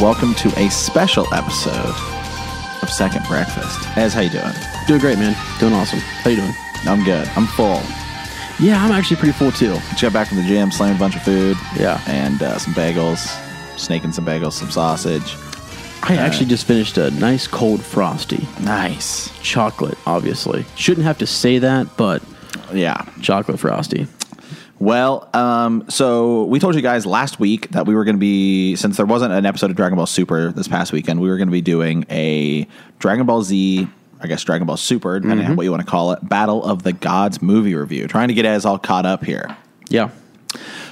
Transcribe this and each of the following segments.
Welcome to a special episode of Second Breakfast. Ez, how you doing? Doing great, man. Doing awesome. How you doing? I'm good. I'm full. Yeah, I'm actually pretty full too. Just got back from the gym, slammed a bunch of food. Yeah. And uh, some bagels, snaking some bagels, some sausage. I actually just finished a nice cold frosty. Nice. Chocolate, obviously. Shouldn't have to say that, but Yeah. chocolate frosty. Well, um, so we told you guys last week that we were going to be, since there wasn't an episode of Dragon Ball Super this past weekend, we were going to be doing a Dragon Ball Z, I guess Dragon Ball Super, depending on what you want to call it, Battle of the Gods movie review. Trying to get us all caught up here. Yeah.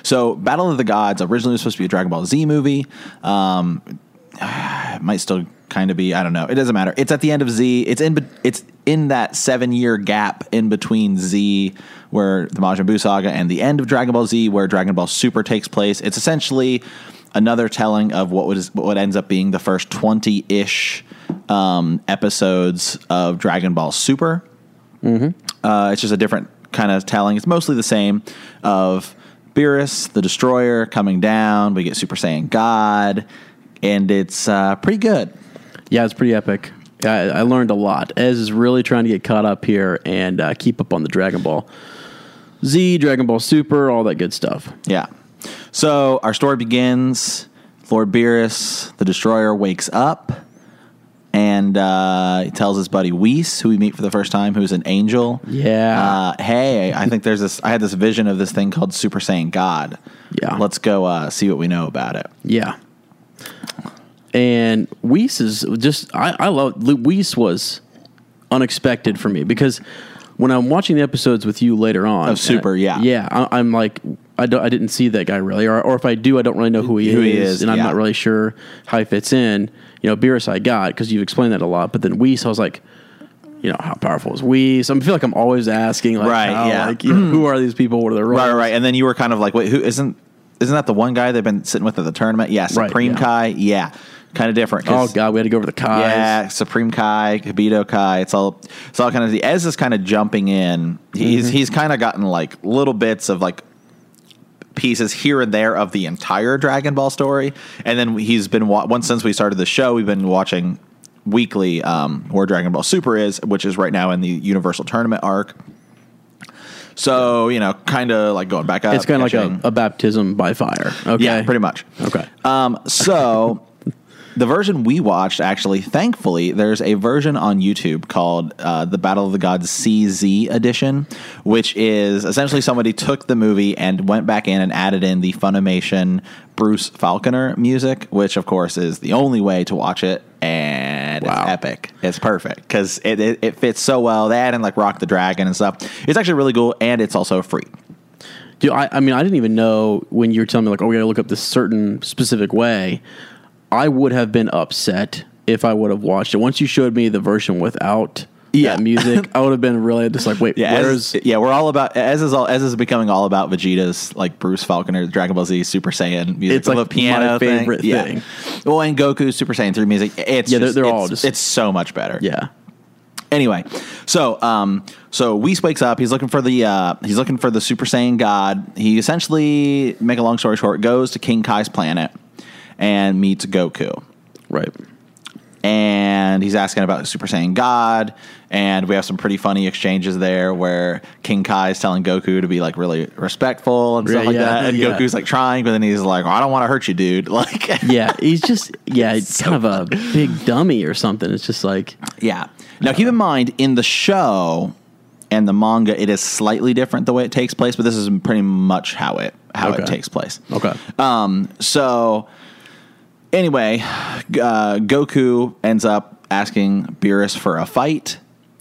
So, Battle of the Gods originally was supposed to be a Dragon Ball Z movie. Um, it might still kind of be. I don't know. It doesn't matter. It's at the end of Z. It's in. It's in that seven year gap in between Z, where the Majin Buu saga, and the end of Dragon Ball Z, where Dragon Ball Super takes place. It's essentially another telling of what was what ends up being the first twenty ish um, episodes of Dragon Ball Super. Uh, it's just a different kind of telling. It's mostly the same of Beerus, the Destroyer, coming down. We get Super Saiyan God, and it's uh, pretty good. Yeah, it's pretty epic. I, I learned a lot. Ez is really trying to get caught up here and uh, keep up on the Dragon Ball Z, Dragon Ball Super, all that good stuff. Yeah. So our story begins. Lord Beerus, the Destroyer, wakes up and uh, he tells his buddy Whis, who we meet for the first time, who's an angel. Yeah. Uh, hey, I think there's this. I had this vision of this thing called Super Saiyan God. Yeah. Let's go uh, see what we know about it. Yeah. And Whis is just I, I love Whis was unexpected for me because when I'm watching the episodes with you later on Of Super, I- yeah. yeah, I, I'm like I don't I didn't see that guy really, or or if I do, I don't really know who he Who is, he is, and I'm not really sure how he fits in. You know, Beerus I got because you've explained that a lot, but then Whis I was like. You know how powerful is Whis? I feel like I'm always asking, like, Right, how, yeah. like, you know, who are these people? What are their roles? Right, right. And then you were kind of like, wait, who isn't isn't that the one guy they've been sitting with at the tournament? Yeah, Right, Supreme yeah. Kai. Yeah, kind of different. Oh god, we had to go over the Kai. Yeah, Supreme Kai, Kibito Kai. It's all it's all kind of the Ez is kind of jumping in. He's Mm-hmm. he's kind of gotten like little bits of like pieces here and there of the entire Dragon Ball story, and then he's been wa- once since we started the show, we've been watching weekly um, where Dragon Ball Super is, which is right now in the Universal Tournament arc. So you know, kind of like going back up. It's kind of like a, a baptism by fire. Okay. yeah, pretty much. Okay. Um, so the version we watched, actually, thankfully, there's a version on YouTube called uh, the Battle of the Gods CZ edition, which is essentially somebody took the movie and went back in and added in the Funimation Bruce Faulconer music, which of course is the only way to watch it. And Wow. it's epic. It's perfect because it, it, it fits so well. They add in like Rock the Dragon and stuff. It's actually really cool, and it's also free. Dude, I, I mean, I didn't even know when you were telling me like, oh, we got to look up this certain specific way. I would have been upset if I would have watched it. Once you showed me the version without Yeah. music, I would have been really just like, wait, Yeah, where's as, yeah, we're all about as is all as is becoming all about Vegeta's like Bruce Faulconer, Dragon Ball Z, Super Saiyan music. It's like a piano my thing. favorite Yeah. thing. Well, and Goku's Super Saiyan three music. It's Yeah, they're- they're it's- all just- it's so much better. yeah, Anyway, so um, so Whis wakes up. He's looking for the uh, he's looking for the Super Saiyan God. He essentially, make a long story short, goes to King Kai's planet and meets Goku right. And he's asking about Super Saiyan God, and we have some pretty funny exchanges there where King Kai is telling Goku to be like really respectful and stuff Yeah, like that, and yeah. Goku's like trying, but then he's like, "I don't want to hurt you, dude." Like, Yeah, he's just yeah, It's so kind of a big dummy or something. It's just like yeah. Now keep in mind in the show and the manga, it is slightly different the way it takes place, but this is pretty much how it how Okay. it takes place. okay, Um, so anyway, uh, Goku ends up asking Beerus for a fight.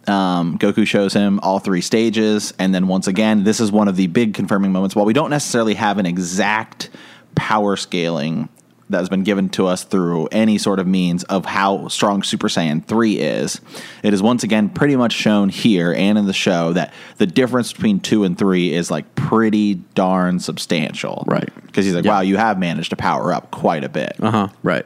Um, Goku shows him all three stages, and then once again, this is one of the big confirming moments. While we don't necessarily have an exact power scaling that has been given to us through any sort of means of how strong Super Saiyan 3 is, it is once again pretty much shown here and in the show that the difference between 2 and 3 is like pretty darn substantial. Right. Because he's like, Yeah. wow, you have managed to power up quite a bit. uh huh, right.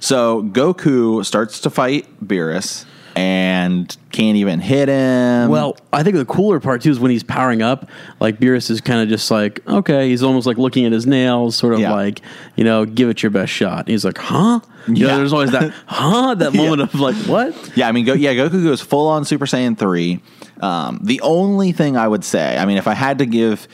So Goku starts to fight Beerus. And can't even hit him. Well, I think the cooler part too is when he's powering up. Like Beerus is kind of just like, okay, he's almost like looking at his nails, sort of Yeah. like, you know, give it your best shot. He's like, huh? You know, Yeah. there's always that, huh? That moment of like, what? Yeah, I mean, go, yeah, Goku goes full on Super Saiyan three. Um, the only thing I would say, I mean, if I had to give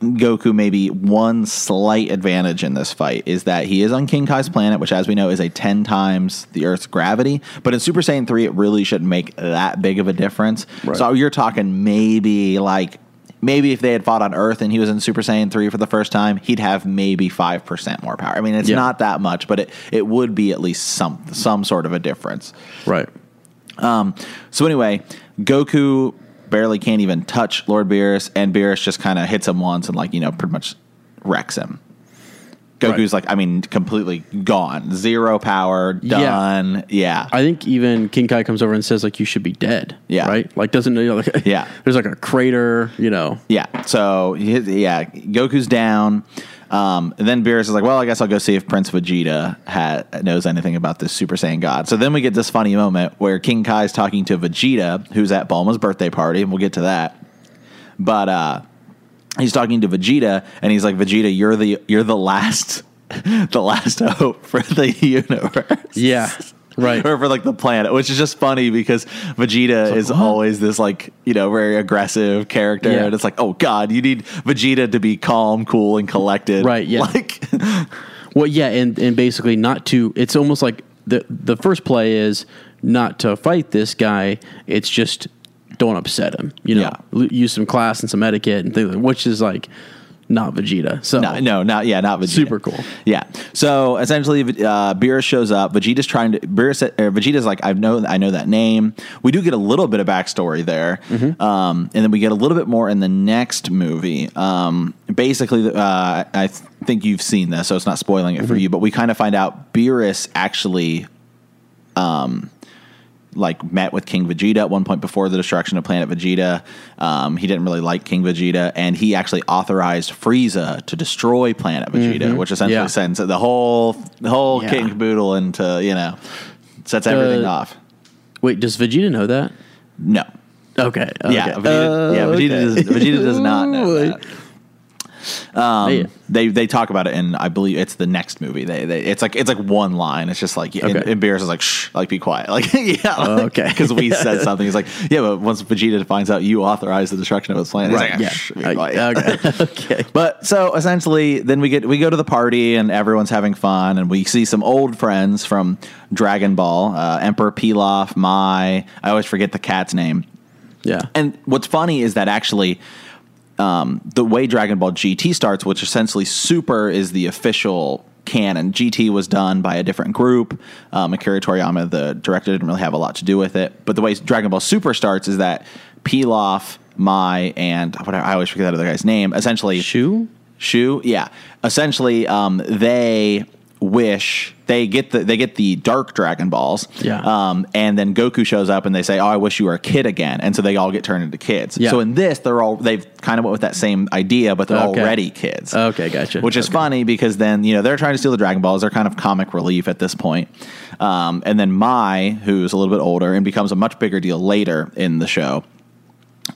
Goku maybe one slight advantage in this fight is that he is on King Kai's planet, which, as we know, is a ten times the Earth's gravity. But in Super Saiyan three, it really shouldn't make that big of a difference. Right. So you're talking maybe like. Maybe if they had fought on Earth and he was in Super Saiyan 3 for the first time, he'd have maybe 5% more power. I mean, it's Yeah. not that much, but it, it would be at least some some sort of a difference. Right. Um, so anyway, Goku barely can't even touch Lord Beerus, and Beerus just kind of hits him once and like you know pretty much wrecks him. Goku's like, I mean, completely gone, zero power, Yeah. done. Yeah, I think even King Kai comes over and says like you should be dead. Yeah. Right. Like doesn't you know, like Yeah. There's like a crater. You know. yeah. So yeah, Goku's down. Um, and then Beerus is like, well, I guess I'll go see if Prince Vegeta ha- knows anything about this Super Saiyan God. So then we get this funny moment where King Kai is talking to Vegeta, who's at Bulma's birthday party, and we'll get to that. But uh, he's talking to Vegeta, and he's like, Vegeta, you're the you're the last the last hope for the universe. Yeah. Right. or for like the planet, which is just funny because Vegeta like, is what? always this like you know very aggressive character, Yeah. and it's like, oh god, you need Vegeta to be calm, cool, and collected, Right, yeah. Like, Well, yeah, and and basically not to. It's almost like the the first play is not to fight this guy. It's just don't upset him. You know, Yeah. Use some class and some etiquette and things, which is like not Vegeta. So no, no, not yeah, not Vegeta. Super cool. Yeah. So essentially, uh, Beerus shows up. Vegeta's trying to. Beerus, uh, Vegeta's like, I know, I know that name. We do get a little bit of backstory there, Mm-hmm. um, and then we get a little bit more in the next movie. Um, basically, uh, I th- think you've seen this, so it's not spoiling it for Mm-hmm. you. But we kind of find out Beerus actually like met with King Vegeta at one point before the destruction of Planet Vegeta. Um, he didn't really like King Vegeta, and he actually authorized Frieza to destroy Planet Vegeta, which essentially Mm-hmm. Yeah. sends the whole the whole Yeah. King Caboodle into you know sets everything Uh, off. wait, does Vegeta know that? No. Okay. Yeah, okay. Vegeta, yeah, Uh, Vegeta, okay. does, Vegeta does not know that. Um, they they talk about it and I believe it's the next movie. They, they it's like it's like one line. It's just like and, Okay. and Beerus is like shh, like be quiet, like yeah, like, Okay. because we said something. He's like yeah, but once Vegeta finds out you authorized the destruction of his planet, Right. like, Yeah. shh, be I- okay. okay. But so essentially, then we get we go to the party and everyone's having fun, and we see some old friends from Dragon Ball, uh, Emperor Pilaf, Mai. I always forget the cat's name. Yeah. And what's funny is that actually, um, the way Dragon Ball GT starts, which essentially Super is the official canon. GT was done by a different group. Um, Akira Toriyama, the director, didn't really have a lot to do with it. But the way Dragon Ball Super starts is that Pilaf, Mai, and what I always forget that other guy's name. Essentially, Shu. Shu, yeah. Essentially, um, they wish they get the they get the dark Dragon Balls, Yeah. Um, and then Goku shows up and they say, "Oh, I wish you were a kid again," and so they all get turned into kids. Yeah. So in this, they're all they've kind of went with that same idea, but they're Okay. already kids. Okay, gotcha. Which is Okay. funny because then you know they're trying to steal the Dragon Balls. They're kind of comic relief at this point. Um, and then Mai, who's a little bit older and becomes a much bigger deal later in the show,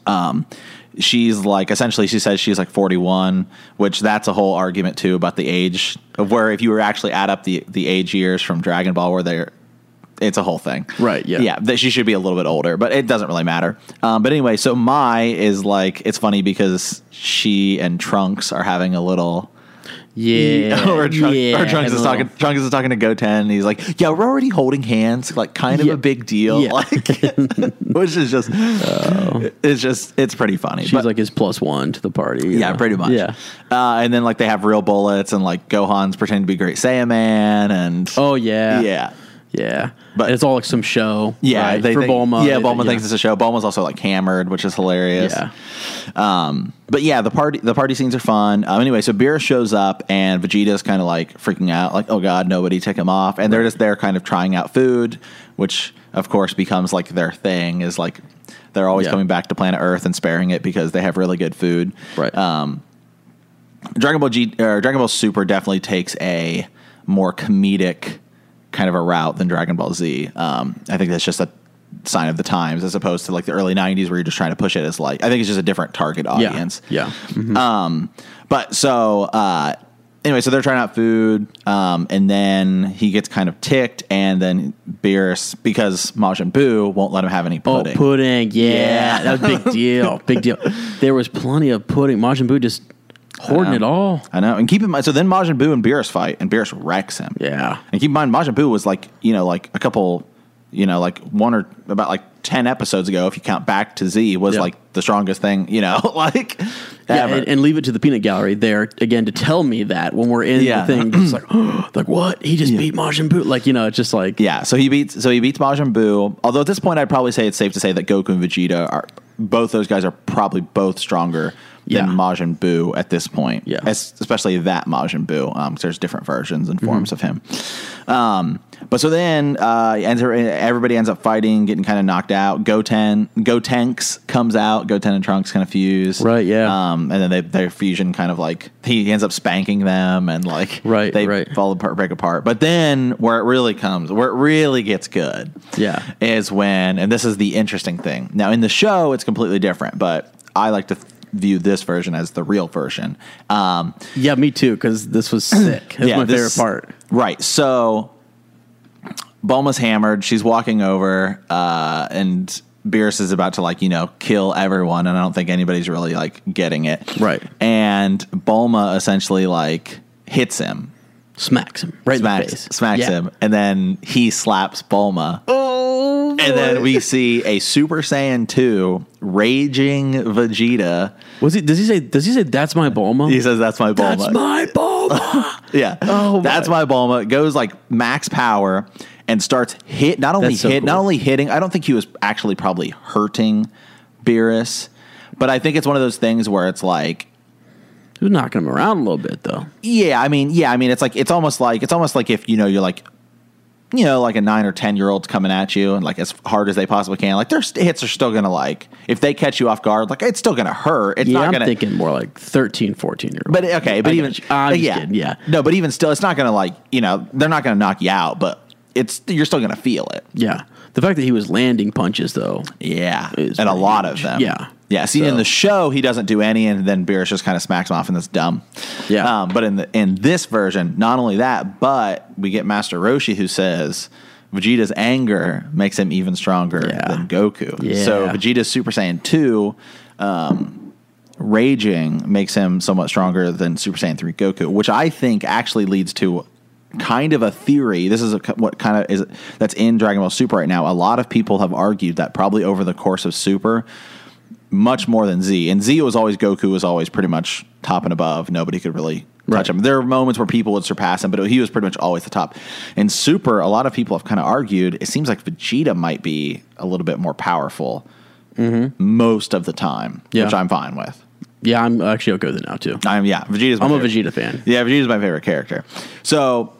um, she's like essentially she says she's like 41 which that's a whole argument too about the age of where if you were actually add up the the age years from dragon ball where they're it's a whole thing Right, yeah. yeah that she should be a little bit older but it doesn't really matter um, but anyway so mai is like it's funny because she and trunks are having a little Yeah. or, Trunks, yeah, or Trunks is talking. Trunks is talking to Goten. And he's like, "Yeah, we're already holding hands. Like, kind of Yeah. a big deal. Yeah. Like, which is just, it's just, it's pretty funny. She's But- like his plus one to the party. yeah, know? pretty much. Yeah. Uh, and then like they have real bullets, and like Gohan's pretending to be Great Saiyaman, and Oh yeah. yeah. Yeah. But- But it's all like some show. Yeah, right? they for think, Bulma. Yeah, Bulma thinks it's a show. Bulma's also like hammered, which is hilarious. Yeah. Um, but yeah, the party the party scenes are fun. Um, anyway, so Beerus shows up and Vegeta's kind of like freaking out, like, oh god, nobody took him off, and they're just there, kind of trying out food, which of course becomes like their thing. Is like they're always Yeah. coming back to planet Earth and sparing it because they have really good food. Right. Um, Dragon Ball G or Dragon Ball Super definitely takes a more comedic kind of a route than Dragon Ball Z. Um, I think that's just a sign of the times as opposed to like the early 90s where you're just trying to push it as like I think it's just a different target audience. Yeah. Mhm. Um, but so uh, anyway, so they're trying out food, um, and then he gets kind of ticked, and then Beerus because Majin Buu won't let him have any pudding. Oh, pudding. pudding. Yeah, Yeah. that was a big deal. Big deal. There was plenty of pudding. Majin Buu just hoarding it um, all. I know, and keep in mind. So then Majin Buu and Beerus fight, and Beerus wrecks him. Yeah. and keep in mind, Majin Buu was like you know like a couple, you know like one or about like ten episodes ago, if you count back to Z, was Yeah. like the strongest thing. You know, like Yeah, ever. and, and leave it to the peanut gallery there again to tell me that when we're in Yeah. the thing, it's like, like what? He just beat Majin Buu. Like you know, it's just like Yeah, so he beats so he beats Majin Buu. Although at this point, I'd probably say it's safe to say that Goku and Vegeta are both those guys are probably both stronger Yeah. than Majin Buu at this point. Yeah. Es- especially that Majin Buu, because there's different versions and forms of him. Um, but so then uh, everybody ends up fighting, getting kind of knocked out. Goten, Gotenks comes out. Goten and Trunks kind of fuse. Right, yeah. Um, and then they, their fusion kind of like he ends up spanking them and like Right, they right. fall apart, break apart. But then where it really comes, where it really gets good, Yeah. is when, and this is the interesting thing. Now in the show, it's completely different, but I like to th- view this version as the real version. Um, yeah, me too. Because this was sick. That's my this- favorite part. Right. So Bulma's hammered. She's walking over, uh, and Beerus is about to like you know kill everyone, and I don't think anybody's really like getting it. Right. And Bulma essentially like hits him, Smacks him right smacks, in the face. smacks Yeah. him, and then he slaps Bulma. Oh, And then we see a Super Saiyan 2 raging Vegeta. was he? Does he say? Does he say that's my Bulma? He says, That's my Bulma. that's my Bulma. Yeah. Oh, that's my. my Bulma. Goes like max power and starts hit not only so hit not only hitting, I don't think he was actually probably hurting Beerus, but I think it's one of those things where it's like he was knocking him around a little bit though. yeah, I mean, yeah, I mean it's like it's almost like it's almost like if you know you're like you know, like a nine or ten year old coming at you and like as hard as they possibly can, like their hits are still gonna like if they catch you off guard, like it's still gonna hurt. It's Yeah, not I'm gonna thinking more like 13, 14 year old. But okay, but I even yeah, kidding, yeah. no, but even still, it's not gonna like you know they're not gonna knock you out, but it's you're still gonna feel it. yeah, the fact that he was landing punches though. Yeah, and a lot huge. of them. Yeah. Yeah. See, in the show, he doesn't do any, and then Beerus just kind of smacks him off, and that's dumb. Yeah. Um, but in the in this version, not only that, but we get Master Roshi who says. Vegeta's anger makes him even stronger Yeah. than Goku. Yeah. So Vegeta's Super Saiyan 2 um, raging makes him somewhat stronger than Super Saiyan 3 Goku, which I think actually leads to kind of a theory. This is a, what kind of is that's in Dragon Ball Super right now. A lot of people have argued that probably over the course of Super, much more than Z. And Z was always Goku was always pretty much top and above. Nobody could really touch Right. him. There were moments where people would surpass him, but he was pretty much always the top. In Super, a lot of people have kind of argued it seems like Vegeta might be a little bit more powerful most of the time, Mm-hmm. Yeah. which I'm fine with. Yeah, I'm actually okay with it now too. I'm yeah, Vegeta's. my I'm a. Vegeta fan. Yeah, Vegeta's my favorite character. So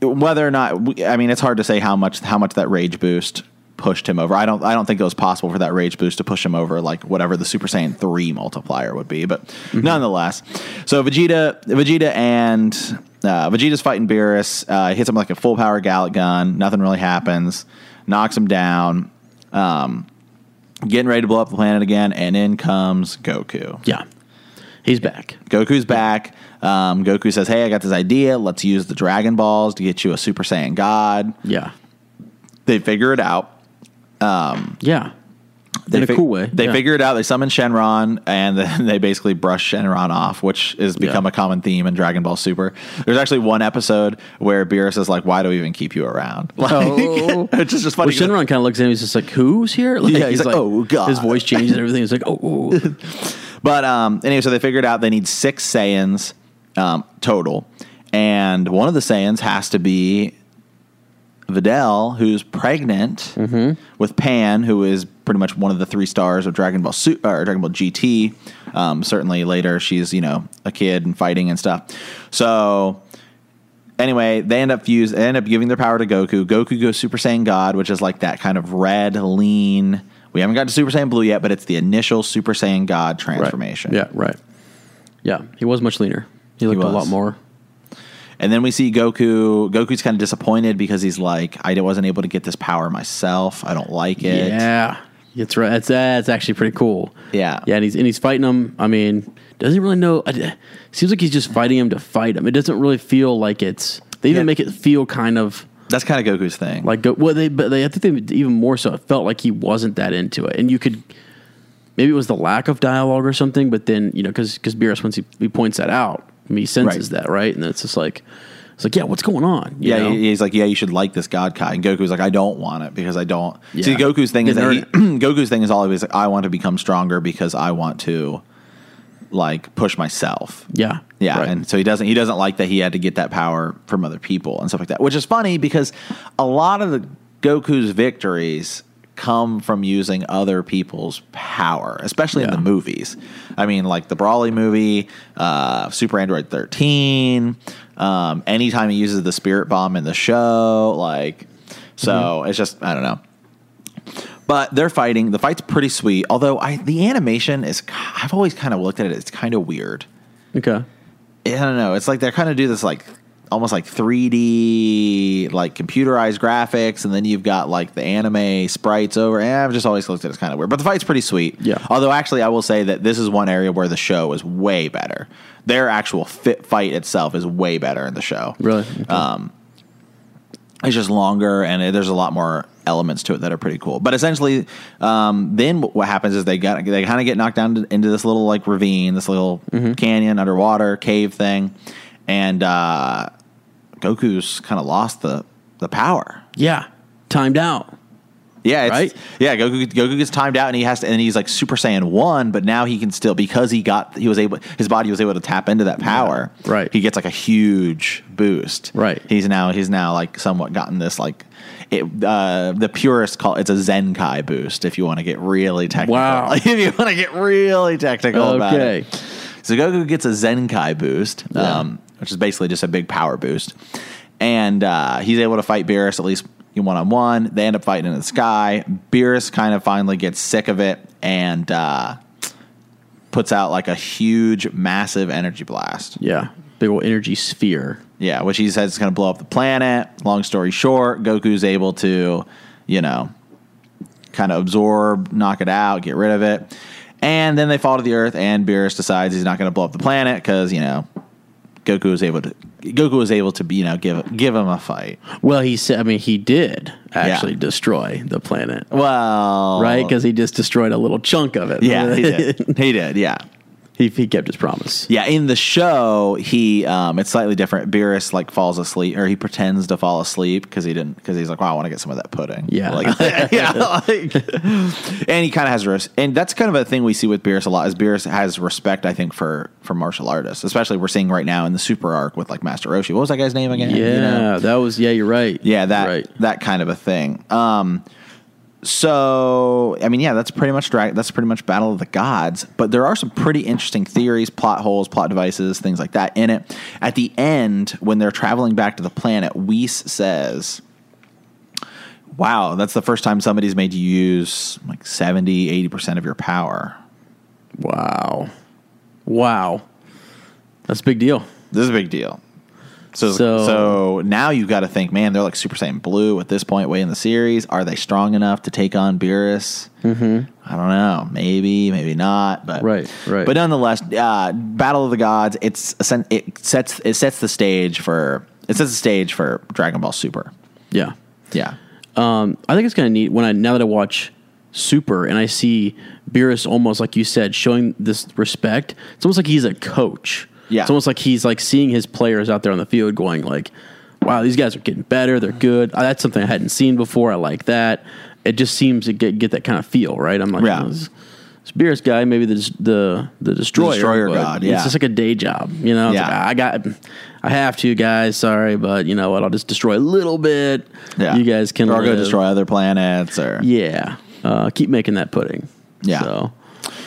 whether or not, I mean, it's hard to say how much how much that rage boost pushed him over. I don't I don't think it was possible for that rage boost to push him over like whatever the Super Saiyan three multiplier would be. But nonetheless, so Vegeta Vegeta and uh, Vegeta's fighting Beerus. Uh, hits him like a full power Galick Gun. Nothing really happens. Knocks him down. Um, getting ready to blow up the planet again, and in comes Goku. Yeah, he's back. Goku's back. Um, Goku says, "Hey, I got this idea. Let's use the Dragon Balls to get you a Super Saiyan God." Yeah, They figure it out. Yeah. They in a cool way. They yeah. figure it out. They summon Shenron, and then they basically brush Shenron off, which has become Yeah. a common theme in Dragon Ball Super. There's actually one episode where Beerus is like, "Why do we even keep you around?" Like, Oh. it's just, just funny. Well, Shenron kind of looks at him. He's just like, "Who's here?" Like, Yeah, he's like, "Oh, God." His voice changes and everything. He's like, "Oh, oh." But um, anyway, so they figured out they need six Saiyans um, total, and one of the Saiyans has to be Videl, who's pregnant with Pan, who is pretty much one of the three stars of Dragon Ball Su- or Dragon Ball GT. Um, certainly later, she's you know a kid and fighting and stuff. So anyway, they end up fuse. They end up giving their power to Goku. Goku goes Super Saiyan God, which is like that kind of red, lean. We haven't got to Super Saiyan Blue yet, but it's the initial Super Saiyan God Right. transformation. Yeah, right. Yeah, he was much leaner. He looked a lot more. And then we see Goku. Goku's kind of disappointed because he's like, I wasn't able to get this power myself. I don't like it. Yeah, it's right. That's that's uh, actually pretty cool. Yeah. yeah, and he's and he's fighting him. I mean, doesn't he really know? I- Seems like he's just fighting him to fight him. It doesn't really feel like it's. They even Yeah. make it feel kind of That's kind of Goku's thing. like go, well they but they I think they even more so. It felt like he wasn't that into it, and you could maybe it was the lack of dialogue or something. But then you know because because Beerus once he, he points that out, I mean, he senses Right. that right, and it's just like it's like yeah, what's going on? You yeah, know? he's like, yeah, you should like this God Kai. And Goku's like, I don't want it because I don't. See, Goku's thing is that he, Goku's thing is always like, I want to become stronger because I want to, like, push myself. yeah, Yeah, right. and so he doesn't he doesn't like that he had to get that power from other people and stuff like that, which is funny because a lot of the Goku's victories come from using other people's power, especially in the movies. I mean, like the Broly movie, uh, Super Android thirteen. Um, anytime he uses the Spirit Bomb in the show, like, so Mm-hmm. it's just I don't know. But they're fighting. The fight's pretty sweet. Although I, the animation is, I've always kind of looked at it. It's kind of weird. okay. I don't know. It's like they're kind of do this like almost like 3D like computerized graphics, and then you've got like the anime sprites over. And I've just always looked at it as kind of weird, but the fight's pretty sweet. Yeah. Although actually, I will say that this is one area where the show is way better. Their actual fit fight itself is way better in the show. Really? Okay. Um, it's just longer and it, there's a lot more elements to it that are pretty cool. But essentially, um, then what happens is they got they kind of get knocked down to, into this little like ravine, this little canyon, underwater cave thing, and uh, Goku's kind of lost the the power. yeah, timed out. Yeah, it's, Right? Yeah, Goku, Goku gets timed out, and he has to, and he's like Super Saiyan one, but now he can still because he got he was able his body was able to tap into that power. Right. he gets like a huge boost. Right. he's now he's now like somewhat gotten this like it. Uh, the purists call it's a Zenkai boost. If you want to get really technical, Wow. if you want to get really technical about Okay. it. So Goku gets a Zenkai boost, Yeah. um, which is basically just a big power boost, and uh, he's able to fight Beerus at least one on one. They end up fighting in the sky. Beerus kind of finally gets sick of it and uh, puts out like a huge, massive energy blast. Yeah, big old energy sphere. Yeah, which he says is going to blow up the planet. Long story short, Goku's able to, you know, kind of absorb, knock it out, get rid of it. And then they fall to the earth, and Beerus decides he's not going to blow up the planet because, you know, Goku was able to. Goku was able to, you know, give give him a fight. Well, he said. I mean, he did actually destroy the planet, Well, right? Because he just destroyed a little chunk of it. yeah, he did. he did. Yeah, he, he kept his promise. Yeah, in the show, he um, it's slightly different. Beerus like falls asleep, or he pretends to fall asleep because he didn't because he's like, "Wow, I want to get some of that pudding." Yeah. like, yeah, like, and he kind of has res- and that's kind of a thing we see with Beerus a lot. Is Beerus has respect, I think, for for martial artists, especially we're seeing right now in the Super arc with like Master Roshi. What was that guy's name again? Yeah, You know? that was. Yeah, you're right. yeah, that right. that kind of a thing. Um, so I mean, yeah, that's pretty much drag. That's pretty much Battle of the Gods. But there are some pretty interesting theories, plot holes, plot devices, things like that in it. At the end, when they're traveling back to the planet, Whis says, "Wow, that's the first time somebody's made you use like 70, 80 percent of your power." Wow, wow, that's a big deal. This is a big deal. So, So- so, now you've got to think, man, they're like Super Saiyan Blue at this point, way in the series. Are they strong enough to take on Beerus? Mm-hmm. I don't know. Maybe, maybe not. But Right, right. But nonetheless, uh, Battle of the Gods. It's it sets it sets the stage for it sets the stage for Dragon Ball Super. Yeah. Yeah, Um, I think it's kind of neat when I now that I watch Super and I see Beerus almost like you said showing this respect. It's almost like he's a coach. Yeah. it's almost like he's like seeing his players out there on the field, going like, "Wow, these guys are getting better. They're good." Uh, That's something I hadn't seen before. I like that. It just seems to get get that kind of feel, right? I'm like, Yeah. oh, this, this Beerus guy, maybe the the the destroyer, destroyer god, yeah. It's just like a day job, you know. Yeah. like, I got, I have to, guys. Sorry, but you know what? I'll just destroy a little bit. yeah. You guys can or go destroy other planets or Yeah, uh, keep making that pudding. Yeah. So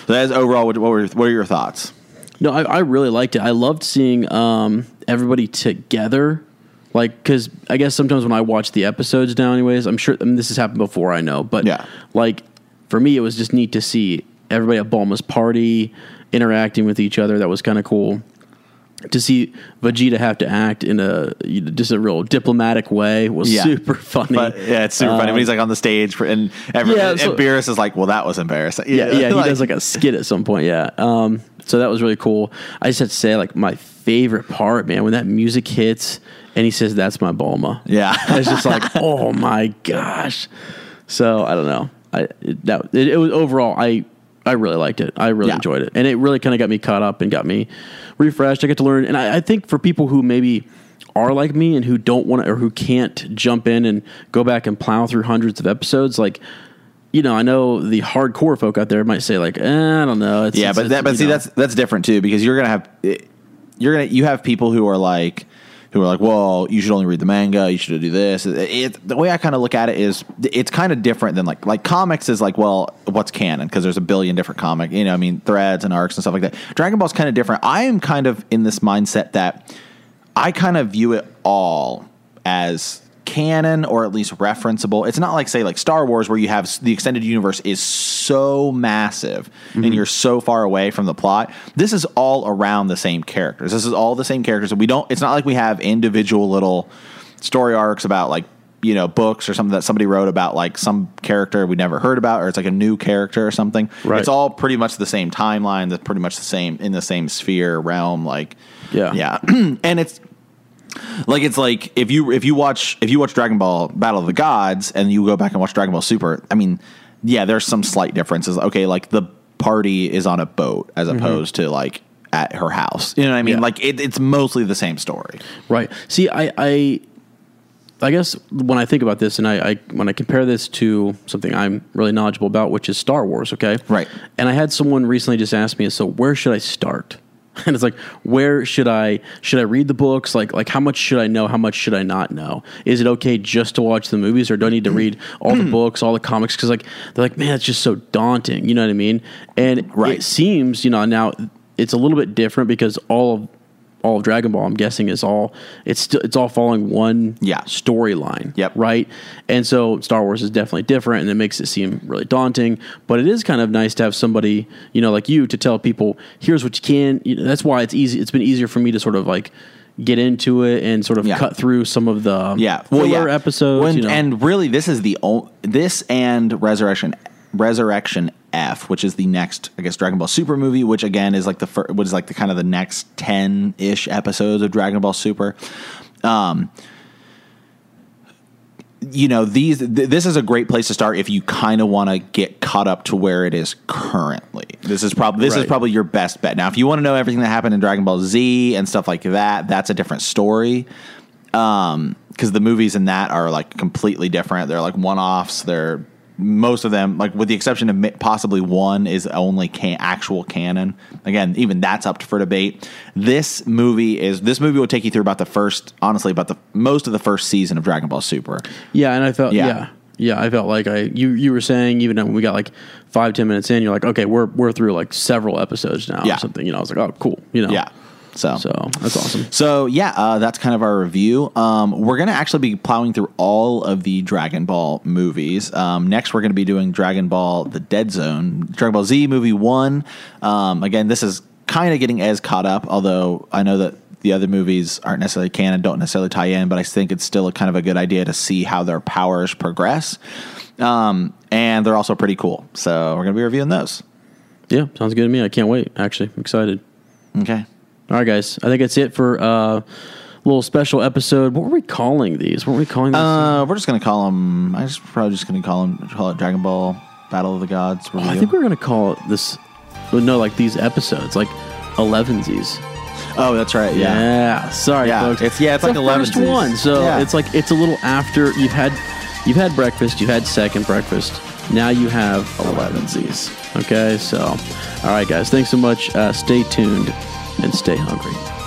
So that's overall. What, what were what are your thoughts? No, I, I really liked it. I loved seeing um, everybody together. Like, because I guess sometimes when I watch the episodes now, anyways, I'm sure I mean, this has happened before. I know, but Yeah. like for me, it was just neat to see everybody at Bulma's party interacting with each other. That was kind of cool. to see Vegeta have to act in a you know, just a real diplomatic way was Yeah. super funny. But yeah, it's super funny when he's like on the stage for, and every, Yeah, and so- Beerus is like, "Well, that was embarrassing." yeah, yeah, he does like a skit at some point. Yeah, um, so that was really cool. I just have to say, like my favorite part, man, when that music hits and he says, "That's my Bulma." Yeah. it's just like, oh my gosh. So I don't know. I it, that it, it was overall. I I really liked it. I really Yeah. enjoyed it, and it really kind of got me caught up and got me refreshed. I get to learn, and I, I think for people who maybe are like me and who don't want to or who can't jump in and go back and plow through hundreds of episodes, like. You know, I know the hardcore folk out there might say like, eh, I don't know. It's, yeah, it's- but that, but see, know. that's that's different too because you're gonna have you're gonna you have people who are like who are like, well, you should only read the manga, you should do this. It, it- the way I kind of look at it is, it's kind of different than like like comics is like, well, what's canon because there's a billion different comic, you know, I mean, threads and arcs and stuff like that. Dragon Ball's kind of different. I am kind of in this mindset that I kind of view it all as canon or at least referenceable. It's not like say like Star Wars where you have the extended universe is so massive and mm-hmm. you're so far away from the plot. This is all around the same characters. This is all the same characters. We don't it's not like we have individual little story arcs about like you know books or something that somebody wrote about like some character we never heard about or it's like a new character or something. Right. It's all pretty much the same timeline, that's pretty much the same in the same sphere realm like Yeah. Yeah. and it's like it's like if you if you watch if you watch Dragon Ball Battle of the Gods and you go back and watch Dragon Ball Super, I mean, yeah, there's some slight differences. Okay, like the party is on a boat as mm-hmm. opposed to like at her house. You know what I mean? Yeah. Like it, it's mostly the same story. Right. See, I, I, I guess when I think about this, and I, I, when I compare this to something I'm really knowledgeable about, which is Star Wars. Okay. Right. And I had someone recently just ask me, so where should I start? And it's like, where should I should I read the books? Like, like how much should I know? How much should I not know? Is it okay just to watch the movies, or do I need to read all the books, all the comics? Because like they're like, man, it's just so daunting. You know what I mean? And Right. it seems, you know, now it's a little bit different because all of all of Dragon Ball, I'm guessing, is all it's still it's all following one Yeah. storyline. Yep. Right. And so Star Wars is definitely different, and it makes it seem really daunting. But it is kind of nice to have somebody, you know, like you, to tell people, here's what you can. You know, that's why it's easy. It's been easier for me to sort of like get into it and sort of Yeah. cut through some of the Yeah, filler episodes. When- you know. And really, this is the o- this and Resurrection Resurrection F, which is the next, I guess, Dragon Ball Super movie, which again is like the fir- what is like the kind of the next ten ish episodes of Dragon Ball Super. Um, you know these th- this is a great place to start if you kind of want to get caught up to where it is currently. This is probably this is probably your best bet. Now if you want to know everything that happened in dragon ball z and stuff like that that's a different story um because the movies in that are like completely different. They're like one-offs. They're most of them like with the exception of possibly one is only can- actual canon again even that's up for debate this movie is this movie will take you through about the first honestly about the most of the first season of dragon ball super yeah, and I felt Yeah. yeah. yeah. I felt like I you you were saying even when we got like five ten minutes in, you're like, okay, we're we're through like several episodes now Yeah. or something. You know, I was like, oh, cool. You know, yeah so So that's awesome. So yeah, uh, that's kind of our review. Um, we're gonna actually be plowing through all of the Dragon Ball movies. Um, next, we're gonna be doing Dragon Ball: The Dead Zone, Dragon Ball Z movie one. Um, again, this is kind of getting as caught up, although I know that the other movies aren't necessarily canon, don't necessarily tie in, but I think it's still a kind of a good idea to see how their powers progress. Um, and they're also pretty cool, so we're gonna be reviewing those. Yeah, sounds good to me. I can't wait. Actually, I'm excited. Okay. All right, guys. I think that's it for a uh, little special episode. What were we calling these? What were we calling these? Uh, we're just gonna call them. I just probably just gonna call them. Call it Dragon Ball Battle of the Gods. Oh, I think we are gonna call it this. well, No, like these episodes, like elevensies. oh, that's right. Yeah. Yeah. Sorry, Yeah, folks. it's- yeah, it's like the 11 first one. So Yeah. it's like it's a little after you've had you've had breakfast, you've had second breakfast. Now you have eleven Z's. Okay, so all right, guys. Thanks so much. Uh, stay tuned and stay hungry.